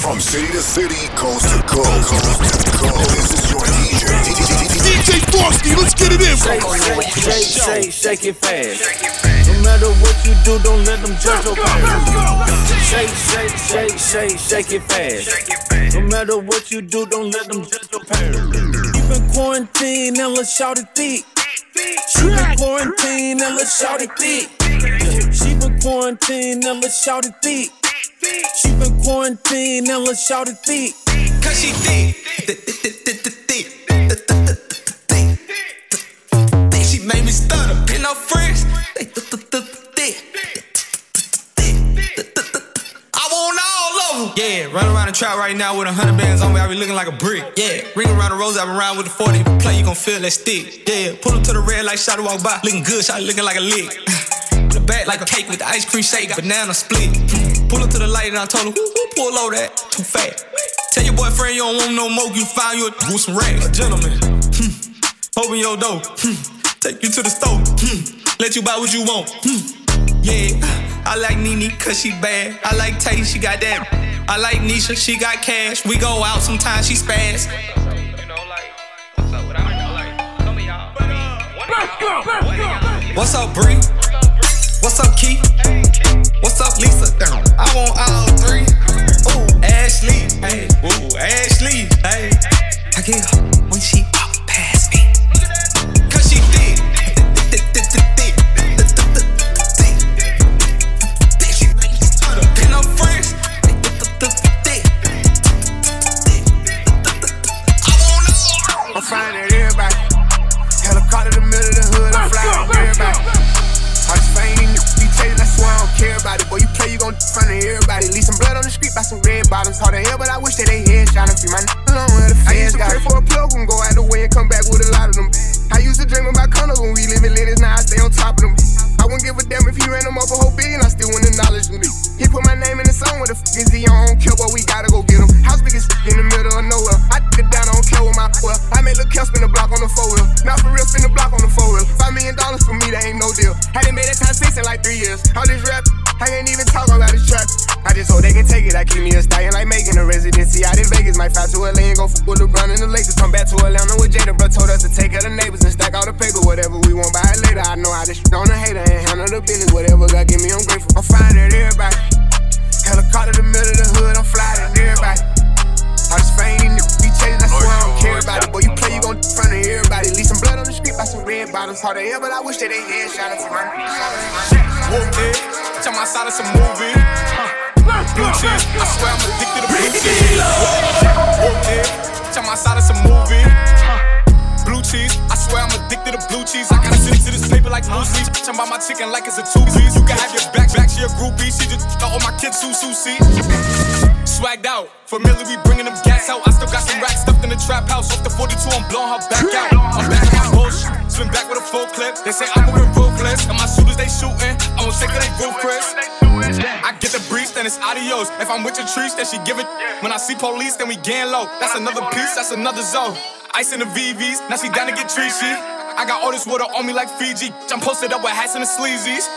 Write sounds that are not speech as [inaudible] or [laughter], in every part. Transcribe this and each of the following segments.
From city to city, coast to coast. coast, to coast. This is your DJ. DJ Frosty, let's get it in. Shake, shake, shake, shake, shake it fast. No matter what you do, don't let them judge your past. Shake, shake, shake, shake, shake it fast. No matter what you do, don't let them judge your past. You been quarantined and let's shout it thick. She been quarantined and let's shout it thick. She been quarantined and let's shout it thick. She been quarantined and let's shout it thick. Cause she thick. Thick. She made me stutter. Pin no friends. They thick. I want all of. Yeah, run around the trap right now with a hundred bands on me. I be looking like a brick. Yeah, ring around the rose. I been around with the 40. Play, you gon' feel that stick. Yeah, pull up to the red light, shot to walk by. Looking good, shot looking like a lick. [laughs] the back like a cake with the ice cream shake, banana split. Pull up to the light and I told him, who, who pull over that? Too fat. Tell your boyfriend you don't want no more, you find you a with some racks. A gentleman. Hmm. Open your door. Hmm. Take you to the store. Hmm. Let you buy what you want. Hmm. Yeah, I like Nene cause she bad. I like Tay, she got that. I like Nisha, she got cash. We go out sometimes, she spaz. What's up, Bree? What's up, Keith? What's up, Lisa? I want all three. Ooh, Ashley. Hey, ooh, Ashley. Hey, I get but I wish that they had shot it for my Whooped it. Tell my side of some movie. Blue cheese. I swear I'm addicted to blue cheese. Whooped it. Tell my side of some movie. Blue cheese. I swear I'm addicted to blue cheese. I gotta send it to this paper like blue sleep. Talking about my chicken like it's a two piece. You can have your back, back, she a groupie. She just got all my kids who see. Swagged out, familiar, we bringing them gas out. I still got some racks stuffed in the trap house. Off the 42, I'm blowing her back out. I'm back out, bullshit. Swim back with a full clip. They say I'm moving ruthless. And my shooters, they shooting. I won't take it, they roof, Chris. I get the breeze, then it's adios. If I'm with your trees, then she give it. When I see police, then we gang low. That's another piece, that's another zone. Ice in the VVs, now she down to get treachy. I got all this water on me like Fiji. I'm posted up with hats and the sleazies.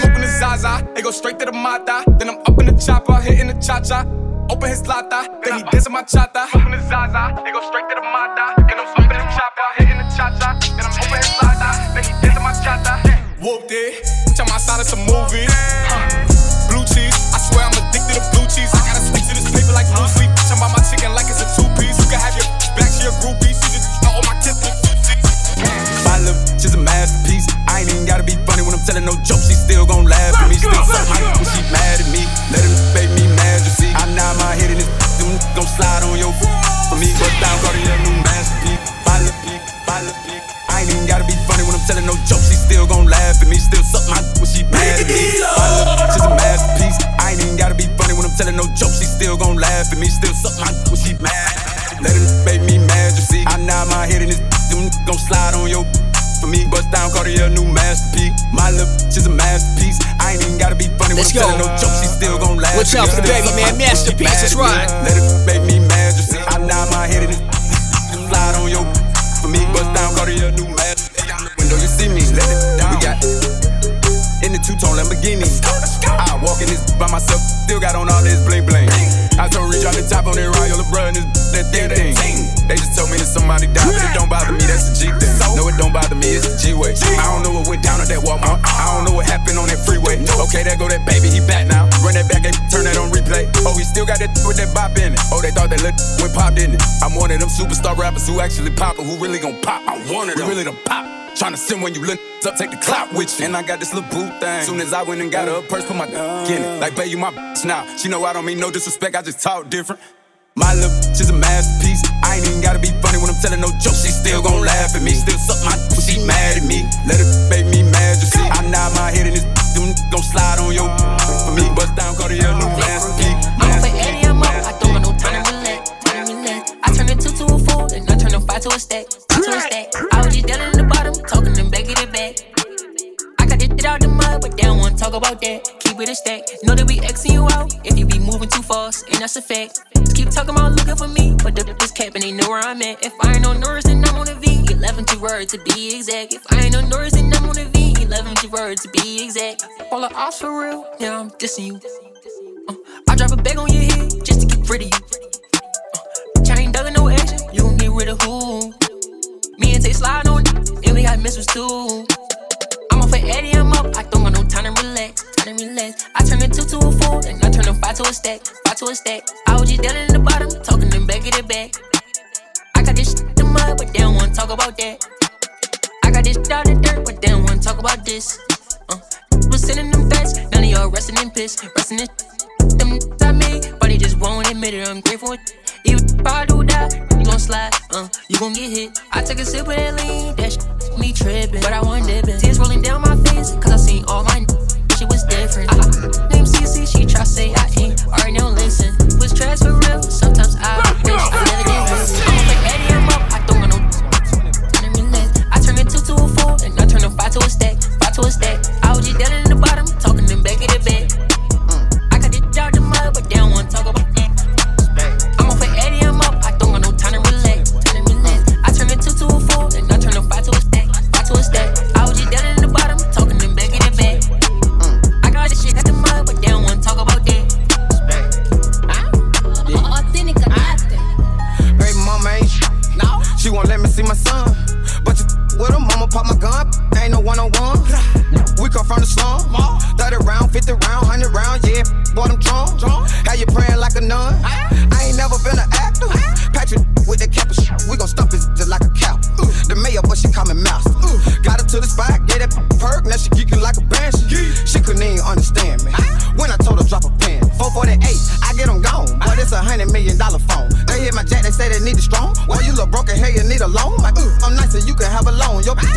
Smoking the Zaza, they go straight to the Mata. Then I'm up in the chopper, hitting the cha cha. Open his lata, then he dancing my chata. Smoking the Zaza, they go straight to the Mata. And I'm up in the chopper, hitting the cha cha. Then I'm open his lata, then he dancing my chata. Whooped it, tell my side it's a movie. Blue cheese, I swear I'm addicted to blue cheese. I gotta stick to this paper like blue sleep. Talking about my chicken like it's a two piece. You can have your back, to your groupie. She just got all my kids. My little bitch is a masterpiece. I ain't even gotta be funny when I'm telling no jokes. She still gon' laugh at me. Still suck my when she mad at me. Let him make me gon' slide on your For me, but down, Cartier, new masterpiece. My little peak, my little peak. I ain't even gotta be funny when I'm telling no jokes. She still gon' laugh at me. Still suck my when she mad at me. Bitch is a masterpiece. I ain't even gotta be funny when I'm telling no jokes. She still gon' laugh at me. Still suck my when she mad. Let him make me mad, you see. I nod my head in this them gon' slide on your for me, bust down, Cartier, new masterpiece. My bitch is a masterpiece. I ain't even gotta be funny Let's when. I'm no jokes. She still gon' laugh. Watch at out for the baby, man. Masterpiece, that's right. Let it make me mad, you see. I nod my head in this [laughs] slide on your for me, bust down, Cartier, new masterpiece. Down the window, you see me. Let it down. We got in the two-tone Lamborghini. I walk in this by myself, still got on all this bling bling. I told Rich I bruh, and this that thing thing. Me, it's the G way. I don't know what went down at that Walmart. I don't know what happened on that freeway. Okay, there go that baby, he back now. Run that back and turn that on replay. Oh, he still got that with that bop in it. Oh, they thought that lit went pop, didn't it? I'm one of them superstar rappers who actually poppin', who really gon' pop. I wanted them. really to pop. Tryna send when you look up, take the clout with you. And I got this little boot thing. Soon as I went and got her a purse, put my uh, in it. Like, babe, you my bitch now. She know I don't mean no disrespect, I just talk different. My little bitch is a masterpiece. I ain't even gotta be funny when I'm telling no jokes. She still gon' laugh at me. Still suck my when she mad at me. Let her make me mad, you see. I nod my head in this them gon' slide on your for me. Bust down, call the new masterpiece. I'm for Eddie, I'm up. I don't got no time to relax. Time to relax. I turn a two to a four, and I turn a five to a stack. Five to a stack. I was just down in the bottom, talking them back of the back. I got this shit out the mud, but they don't wanna talk about that. It a stack. Know that we Xing you out if you be moving too fast, and that's a fact. Keep talking about looking for me, but the this cap and they know where I'm at. If I ain't on Norris, then I'm on a V. 11 to word to be exact. If I ain't on Norris, then I'm on a V. 11 to word to be exact. All the odds for real, yeah, I'm dissing you. Uh, I drop a bag on your head just to get rid of you. Uh, chain dug no action, you gon' get rid of who? Me and Tay slide on and we got missiles too. For Eddie, I'm up. I don't got no time to relax, time to relax. I turn a two to a four, and I turn a five to a stack, five to a stack. I was just down in the bottom, talking them back of the back. I got this shit in the mud, but they don't wanna talk about that. I got this shit out the dirt, but they don't wanna talk about this. Uh, was sending them facts, none of y'all resting in piss, resting in them I made, but they just won't admit it. I'm grateful. If I do that, you gon' slide, uh, you gon' get hit. I took a sip of that lean, that shit me trippin', but I wasn't dipping. Tears rolling down my face, cause I seen all my shit was different. I, name CC, she try say I ain't, already don't listen. Was trash for real, sometimes I wish I never did listen. I'm Eddie, I'm up, I don't got no time to relax. I turn a two to a four, and I turn a five to a stack, five to a stack. I was just down in the bottom, talking them back of the back.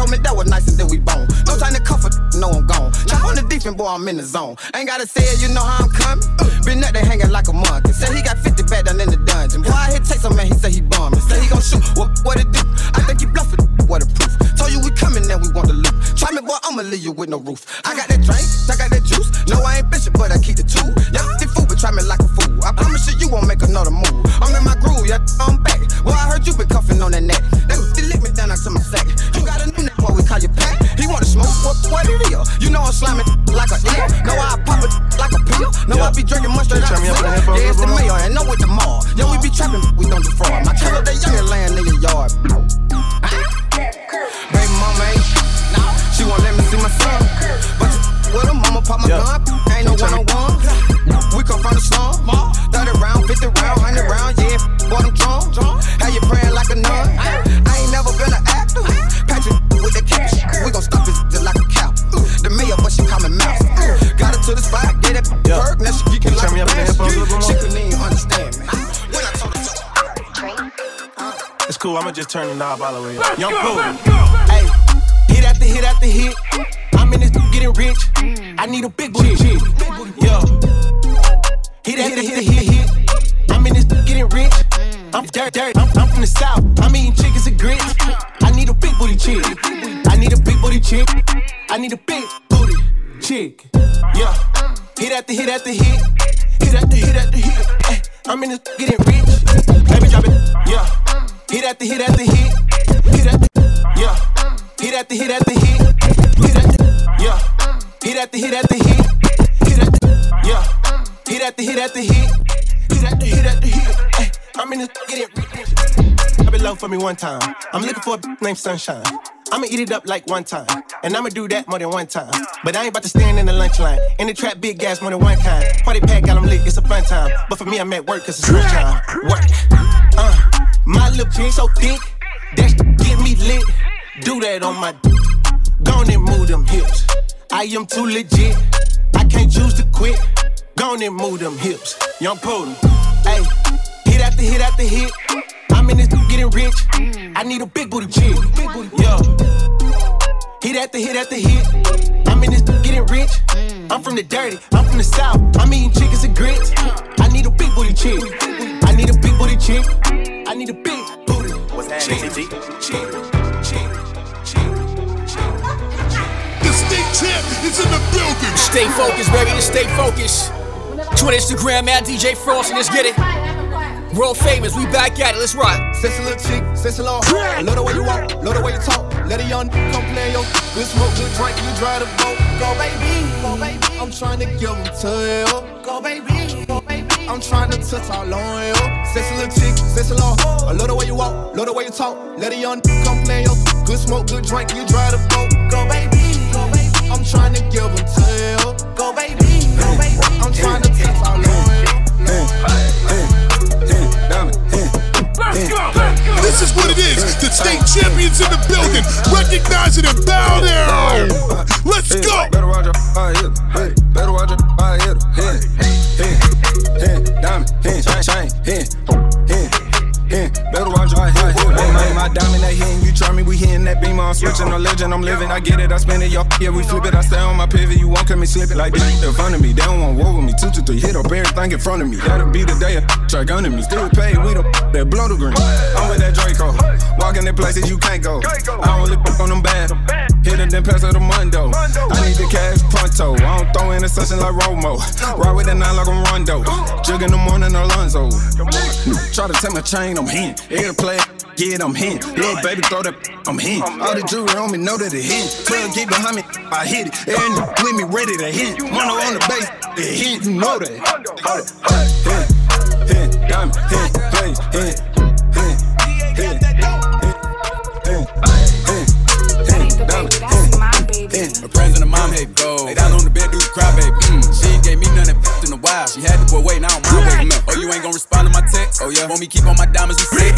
Told me that was nice and then we bone. No time to comfort, no I'm gone. Chop on the defense, boy, I'm in the zone. Ain't gotta say it, you know how I'm coming. Been up there hanging like a monkey. Say he got 50 back down in the dungeon. Boy, I hit text him, man, he say he bombing. Say he gon' shoot, what, what it do? I think he bluffing, what a proof. Told you we coming, then we want the loot. Try me, boy, I'ma leave you with no roof. I got that drink, I got that juice. No, I ain't bishop, but I keep the two. Y'all the fool, but try me like a fool. I promise you, you won't make another move. I'm in my groove, yeah, I'm back. Well, I heard you been cuffing on that neck. They lick me down to my sack. You got a new neck, boy, we call you Pat. He wanna smoke, what, what it is? You know I'm slamming like a eel. Know I pop it like a pill. Know I be drinking much straight out pill. Yeah, it's the mayor, and know with the mall. Yeah, we be trapping, we don't defraud. My killer, they young and laying in your yard. Baby mama ain't she won't let me see my son. But with her, mama pop my gun. Ain't no one on one. We come from the slum. 30 round, 50 round, 100 round, yeah. Boy, them drunk. How you praying like a nun? To I'ma just turn the knob all the way up. Young Pooh. Hey, hit after hit after hit. I'm in this getting rich. I need a big booty chick. Yo. Hit after hit hit hit. I'm in this getting rich. I'm dirt, dirt. I'm, I'm from the south. I'm eating chickens and grits. I need a big booty chick. I need a big booty chick. I need a big booty chick. Yeah. Hit after hit after hit. Hit after hit after hit. Ay, I'm in this getting rich. Baby, drop it. Yeah. Hit after hit after hit. Hit after. Yeah. Hit after hit after hit. Hit after. Yeah. Hit after hit hit. Hit after. Yeah. Hit after hit after hit. Hit after hit hit. I'm in this love for me one time. I'm looking for a b- named Sunshine. I'ma eat it up like one time. And I'ma do that more than one time. But I ain't about to stand in the lunch line. In the trap, big gas more than one kind. Party pack, got 'em lit, it's a fun time. But for me, I'm at work cause it's lunchtime. Work. My lip pin so thick, that sh- get me lit. Do that on my d- Gone and move them hips. I am too legit. I can't choose to quit. Gone and move them hips. Young Putin. Hey, hit after hit after hit. I'm in this getting rich. I need a big booty chick. Yo. Hit after hit after hit. I'm getting rich. I'm from the dirty. I'm from the south. I'm eating chickens and grits. I need a big booty chick. I need a big booty chick. I need a big booty. What's happening, TT? The state champ is in the building. Stay focused, baby. Just stay focused. Twitter, Instagram, at DJ Frost, and let's get it. World famous, we back at it. Let's rock. Sexy little chick, sexy little I love the way you walk, love the way you talk. Let a young come play yo. Good smoke, good drink, you drive the boat. Go baby, go baby. I'm trying to give them to you. Go baby, go baby. I'm trying to touch all on you. Sexy little chick, sexy little I love the way you walk, love the way you talk. Let a young come play yo. Good smoke, good drink, you drive the boat. Go baby, go baby. I'm trying to give them to you. Go baby, go baby. I'm trying to touch all on you. This is what it is. The state champions in the building. Recognize it and bow down. Let's go. Better watch your eye hit. Better watch your eye hit. Hey, hey, hey, diamond, hey, chain, chain, Hey, man, my diamond, they hitting. You try me, we hitting that beam. I'm switching, no legend, I'm living. I get it, I spend it. Yo, yeah, we flip it. I stay on my pivot. You won't come and slip it like this. In front of me, they don't want war with me. Two, two, three, hit up everything in front of me. That'll be the day. Try gunning me. Still paid, we the that blow the green. I'm with that Draco. Walking in places you can't go. I only fuck on them bad. Hit it, then pass her the Mundo. I need the cash pronto. I don't throw in a session like Romo. Ride with the nine like I'm Rondo. Jug in the morning, Alonzo. Try to take my chain, I'm in. Here to play, yeah, I'm in. Little baby, throw that, I'm in. All the jewelry on me, know that it hit. 12 get behind me, I hit it. And with me, ready to hit. Mono on the base, it hit, you know that. Hit, hit, diamond, hit, hit, hit, hit, hit, friends and her mom hate gold. Lay down on the bed, do the cry, baby. Mm. She ain't gave me none of in a while. She had the boy waiting, I don't mind waiting up. Oh, you ain't gonna respond to my text? Oh, yeah. Want me keep on my diamonds, we sick.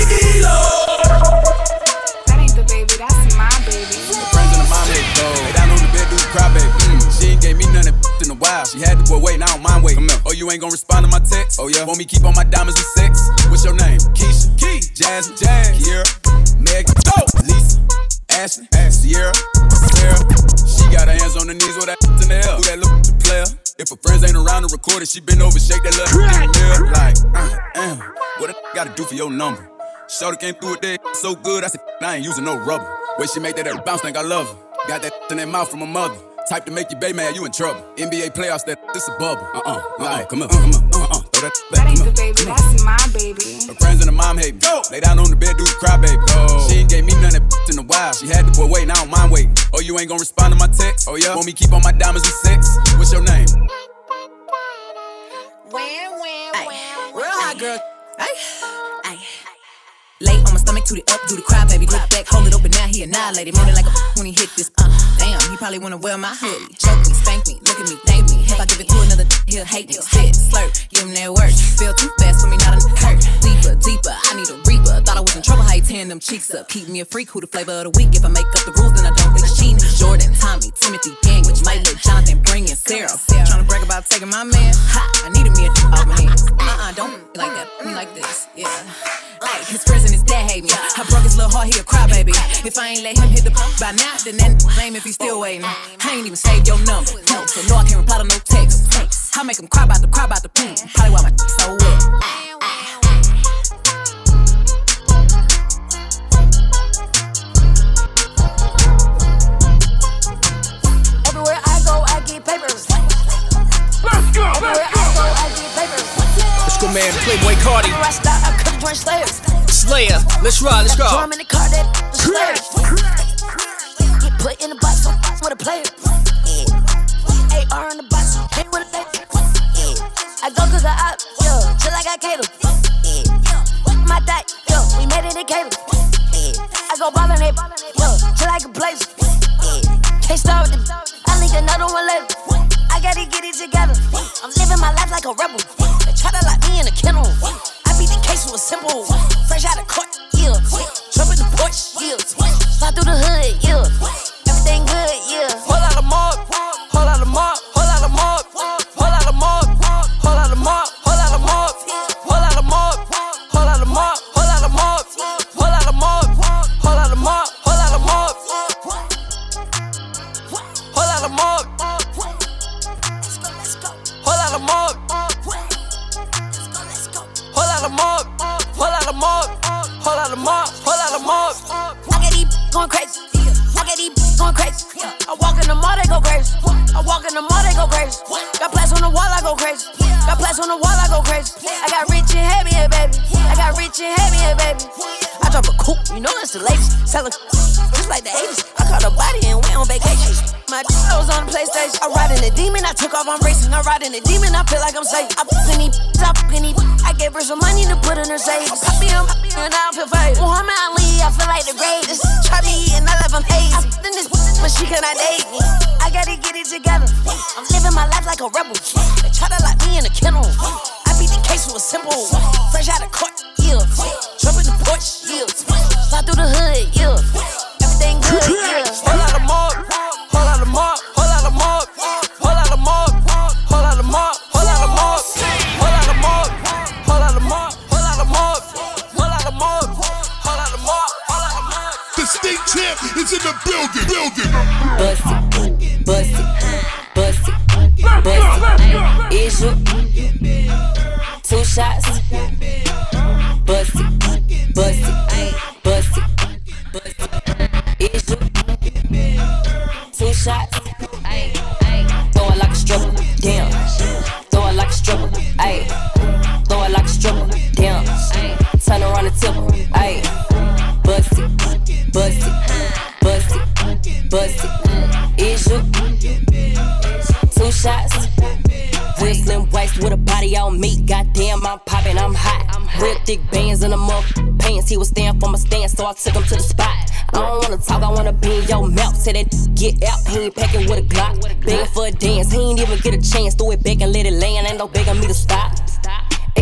That ain't the baby, that's my baby. Her friends and her mom hate gold. Lay down on the bed, do the cry, baby. Mm. She ain't gave me none of in a while. She had the boy waiting, I don't mind waiting up. Oh, you ain't gonna respond to my text? Oh, yeah. Want me keep on my diamonds, we sex? What's your name? Keisha. Key. Jasmine. Jazz. Kiera. Meg. Go. Lisa. Ashley. Sierra. Sarah. Got her hands on her knees with that in the air. Do that look [laughs] player. If her friends ain't around to record it, she been over, shake that little [laughs] in the mirror. Like, uh, uh, what I [laughs] gotta do for your number? Shorty came through it there so good, I said, I ain't using no rubber. Way she make that, that bounce, think I love her. Got that in that mouth from her mother. Type to make you baby mad, you in trouble. NBA playoffs, that this a bubble. Uh uh, like, come on, come on, uh uh, throw that That ain't the on. baby, that's my baby. Her friends and her mom hate me. Go. Lay down on the bed, do the cry, baby. Go. She ain't gave me none of that in a while. She had the boy waiting, I don't mind waiting. Oh, you ain't gonna respond to my text? Oh, yeah. Want me keep on my diamonds with sex? What's your name? Real hot girl. Ay. Ay. Lay on my stomach, toot it up, do the cry, baby. Look back, hold it open, now he annihilated. Moaning like a [laughs] when he hit this. Uh, damn, he probably wanna wear my hoodie. Choke me, spank me, look at me, thank me. If I give it to another, he'll hate me. Spit, slurp, give him that work. Feel too fast for me, not a hurt. Deeper, deeper, I need a reaper. Thought I was in trouble, how you tearing them cheeks up. Keep me a freak, who the flavor of the week. If I make up the rules, then I don't think cheating. Jordan, Tommy, Timothy, Gang, which might let Jonathan bring in Sarah. to brag about taking my man. Ha, I needed me a off my hands. Uh uh, don't be like that. Me like this, yeah. Ay, his friends and his dad hate me. I broke his little heart, he a crybaby. If I ain't let him hit the pump by now, then that blame if he's still waiting. I ain't even saved your number, no, so no, I can't reply to no text. I make him cry about the cry about the poom. Probably why my so wet. Everywhere I go, I get papers. Everywhere I go, I get papers. Let's go, man. Playboi Carti. I stop, I could join Slayers. Slayer. Let's ride, let's go. Drum in the car, that the Slayers. Get put in the box, so with a player. Yeah. AR in the box, hang with a lady. Yeah. I go cook a up, yo, till I got. Yeah. My diet, yo, we made it in Caleb. go ballin' it. Yeah, till like a place. Yeah, can't start with the. I link another one later. I gotta get it together. I'm living my life like a rebel. They try to lock me in a kennel. I beat the case with a simple. Fresh out of court, yeah. Jump in the porch, yeah. Slide through the hood, yeah. I walk in the mall, they go crazy. I walk in the mall, they go crazy. Got plants on the wall, I go crazy. Got plants on the wall, I go crazy. I got rich and heavy, baby. I got rich and heavy, baby. I drop a coupe, you know it's the latest. Selling just like the 80s. I caught a body and went on vacation. My was on the PlayStation. I ride in the demon, I took off, I'm racing. I ride in the demon, I feel like I'm safe. I fucking need, I fucking need. I gave her some money to put in her savings. I be on, and I don't feel fake. Muhammad Ali, I feel like the greatest. Try me and I left him hazy. I then this, but she cannot date me. I gotta get it together. I'm living my life like a rebel. They try to lock me in a kennel. I beat the case with a simple. Fresh out of court, yeah. In the porch, yeah. Slide through the hood, yeah. Everything good, bust it, bust it, bust it. Is you two shots? Slim waist with a body on me. Goddamn, I'm popping, I'm hot. Real thick bands in the mouth pants. He was stand for my stand, so I took him to the spot. I don't wanna talk, I wanna be in your mouth. Say that get out, he ain't packing with a Glock. Begging for a dance, he ain't even get a chance. Throw it back and let it land, ain't no begging me to stop.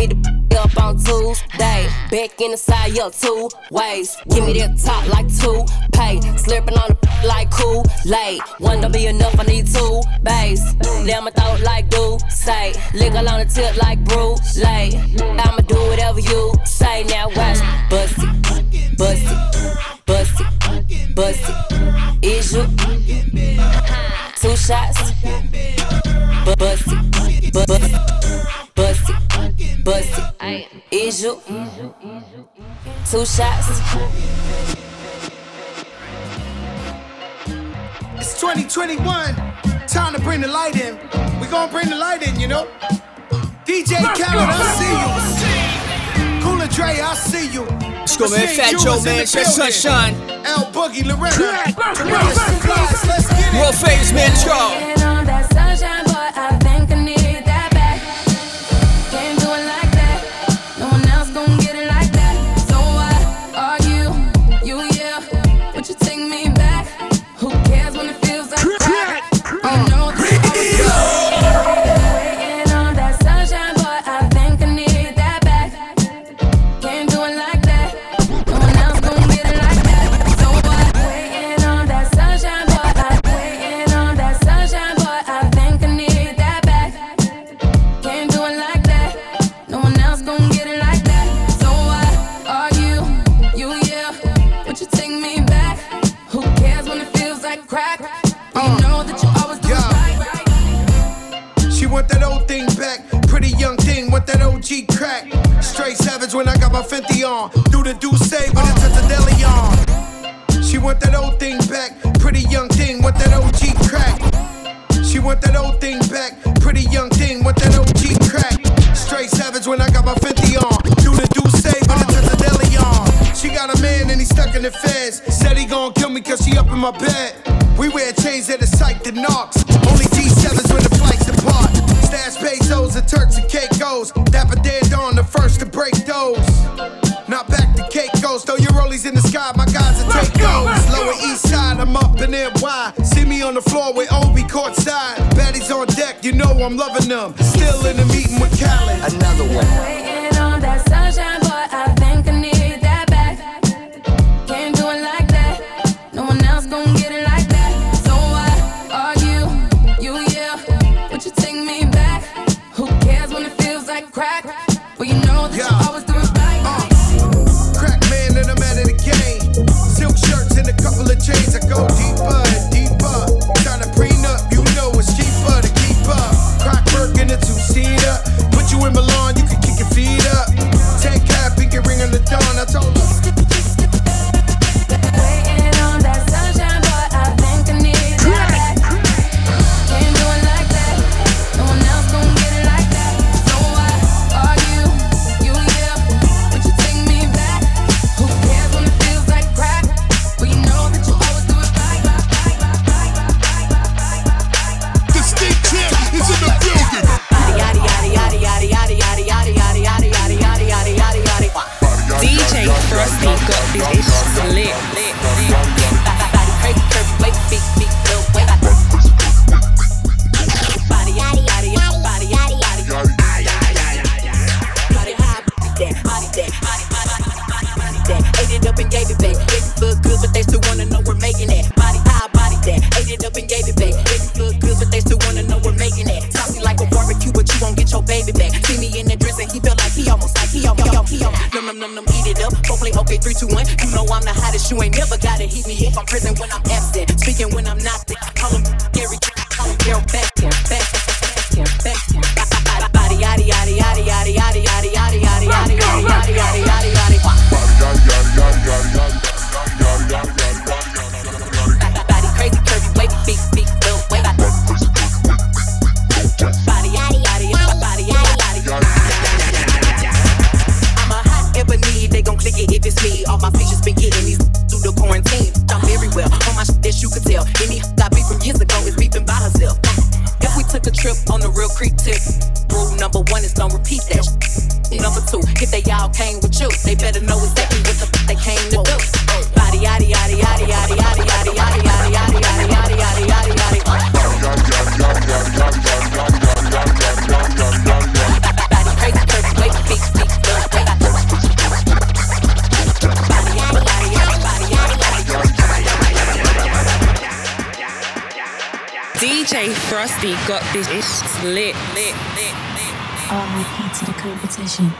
Up on Tuesday, back in the side, up two ways. Give me that top like two pay, slurping on the like cool late. One don't be enough, I need two bass. Down my throat like do say, lick on the tip like Bruce. I'ma do whatever you say. Now watch, bust it, bust it, two shots? It's 2021. Time to bring the light in. We gonna bring the light in, you know. DJ Khaled, I see you. Cool & Dre, I see you. Let's go, man. Fat Joe, man. It's your sunshine. L Boogie, Loretta, Let's get it. World famous, man. Let's go. Crack. Straight savage when I got my Fenty on. Do the do say, but it's the deli on. She want that old thing back. Pretty young thing, want that OG crack. She want that old thing back. Pretty young thing, want that OG crack. Straight savage when I got my Fenty on. Do the do say, but it's the deli on. She got a man and he stuck in the feds. Said he gon' kill me cause she up in my bed. We wear chains that are psyched to knocks. Only G7s when the flights depart. Stash pesos and Turks and Caicos. Dapper the first to break those. not back to cake goes, Throw your rollies in the sky, my guys will take those. Lower east side, I'm up in NY. See me on the floor with Obi courtside. Baddies on deck, you know I'm loving them. Still in the meeting with Khaled. Another one. Waiting on that sunshine, boy. I've three, two, one. You know I'm the hottest. You ain't never gotta heat me if I'm present when I'm absent. Speaking when I'm years ago is beeping by herself. If we took a trip on the real creek tip, rule number one is don't repeat that. Number two, if they all came with you, they better know exactly what the fuck they came Rusty got this lit, lit, lit, lit. Oh, my kids to the competition.